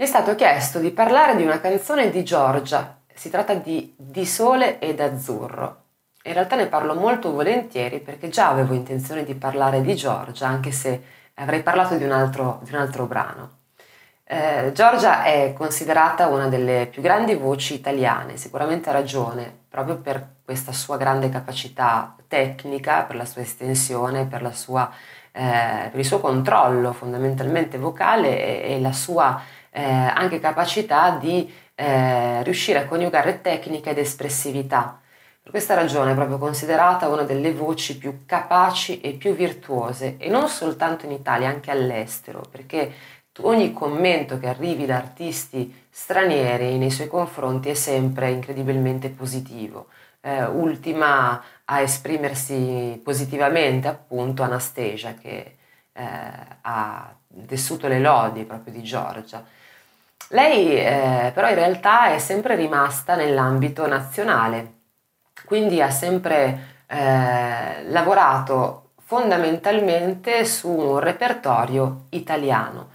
Mi è stato chiesto di parlare di una canzone di Giorgia, si tratta di Di sole ed azzurro. In realtà ne parlo molto volentieri perché già avevo intenzione di parlare di Giorgia, anche se avrei parlato di un altro, di un altro brano. Eh, Giorgia è considerata una delle più grandi voci italiane, sicuramente ha ragione, proprio per questa sua grande capacità tecnica, per la sua estensione, per, la sua, eh, per il suo controllo fondamentalmente vocale e, e la sua eh, anche capacità di eh, riuscire a coniugare tecnica ed espressività. Per questa ragione è proprio considerata una delle voci più capaci e più virtuose, e non soltanto in Italia, anche all'estero, perché ogni commento che arrivi da artisti stranieri nei suoi confronti è sempre incredibilmente positivo. Eh, ultima a esprimersi positivamente appunto Anastasia che eh, ha tessuto le lodi proprio di Giorgia. Lei eh, però in realtà è sempre rimasta nell'ambito nazionale, quindi ha sempre eh, lavorato fondamentalmente su un repertorio italiano.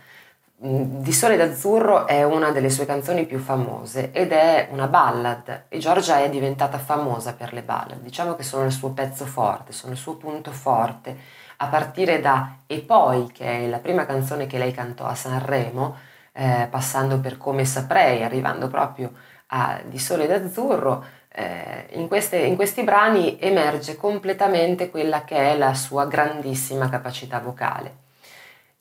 Mm, Di Sole d'Azzurro è una delle sue canzoni più famose ed è una ballad e Giorgia è diventata famosa per le ballad. Diciamo che sono il suo pezzo forte, sono il suo punto forte, a partire da E poi, che è la prima canzone che lei cantò a Sanremo, eh, passando per Come saprei, arrivando proprio a Di Sole d'Azzurro, eh, in, queste, in, questi brani emerge completamente quella che è la sua grandissima capacità vocale.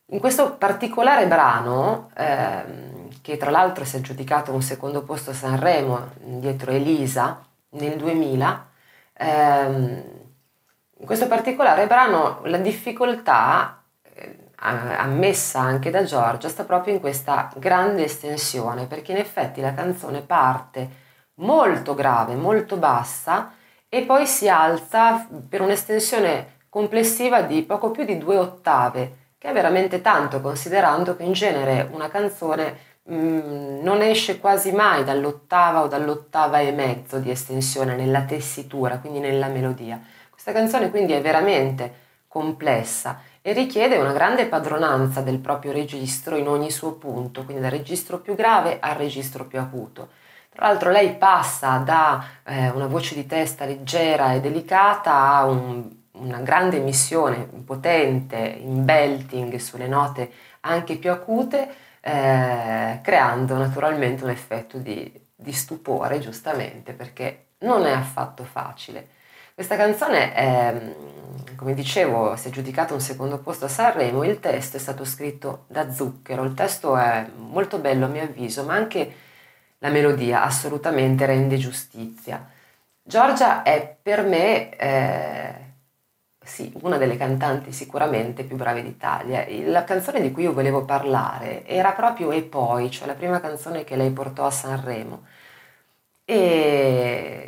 In questo particolare brano, ehm, che tra l'altro si è aggiudicato un secondo posto a Sanremo dietro Elisa nel 2000, ehm, in questo particolare brano la difficoltà ammessa anche da Giorgia sta proprio in questa grande estensione perché in effetti la canzone parte molto grave, molto bassa e poi si alza per un'estensione complessiva di poco più di due ottave, che è veramente tanto considerando che in genere una canzone mm, non esce quasi mai dall'ottava o dall'ottava e mezzo di estensione nella tessitura, quindi nella melodia. Questa canzone quindi è veramente complessa e richiede una grande padronanza del proprio registro in ogni suo punto, quindi dal registro più grave al registro più acuto. Tra l'altro lei passa da eh, una voce di testa leggera e delicata a un, una grande emissione potente in belting sulle note anche più acute, eh, creando naturalmente un effetto di, di stupore, giustamente, perché non è affatto facile. Questa canzone, è, come dicevo, si è giudicata un secondo posto a Sanremo, il testo è stato scritto da Zucchero, il testo è molto bello a mio avviso, ma anche la melodia assolutamente rende giustizia. Giorgia è per me eh, sì, una delle cantanti sicuramente più brave d'Italia. La canzone di cui io volevo parlare era proprio E poi, cioè la prima canzone che lei portò a Sanremo. E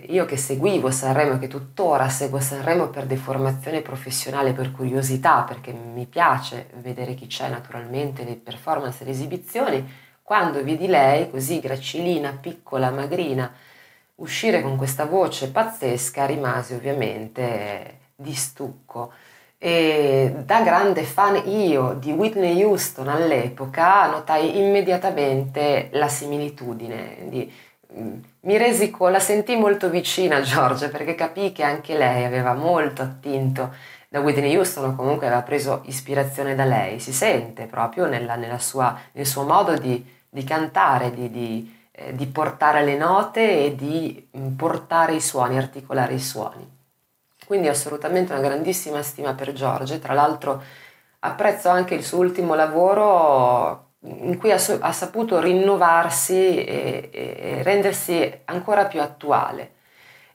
io che seguivo Sanremo, che tuttora seguo Sanremo per deformazione professionale, per curiosità, perché mi piace vedere chi c'è naturalmente, le performance e le esibizioni, quando vidi lei così gracilina, piccola, magrina, uscire con questa voce pazzesca, rimasi ovviamente di stucco. E da grande fan io di Whitney Houston all'epoca notai immediatamente la similitudine di mi resi conto, la sentii molto vicina a Giorgia perché capii che anche lei aveva molto attinto da Whitney Houston o comunque aveva preso ispirazione da lei, si sente proprio nella, nella sua, nel suo modo di, di cantare, di, di, eh, di, portare le note e di mm, portare i suoni, articolare i suoni. Quindi assolutamente una grandissima stima per Giorgia, tra l'altro apprezzo anche il suo ultimo lavoro in cui ha, ha saputo rinnovarsi e, e, rendersi ancora più attuale.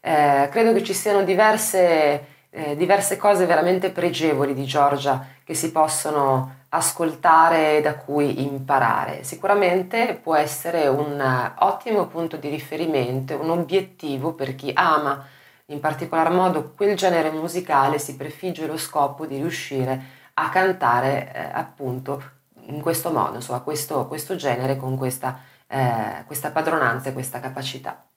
Eh, credo che ci siano diverse, eh, diverse cose veramente pregevoli di Giorgia che si possono ascoltare e da cui imparare. Sicuramente può essere un ottimo punto di riferimento, un obiettivo per chi ama in particolar modo quel genere musicale, si prefigge lo scopo di riuscire a cantare eh, appunto in questo modo, insomma, questo, questo genere con questa, eh, questa padronanza e questa capacità.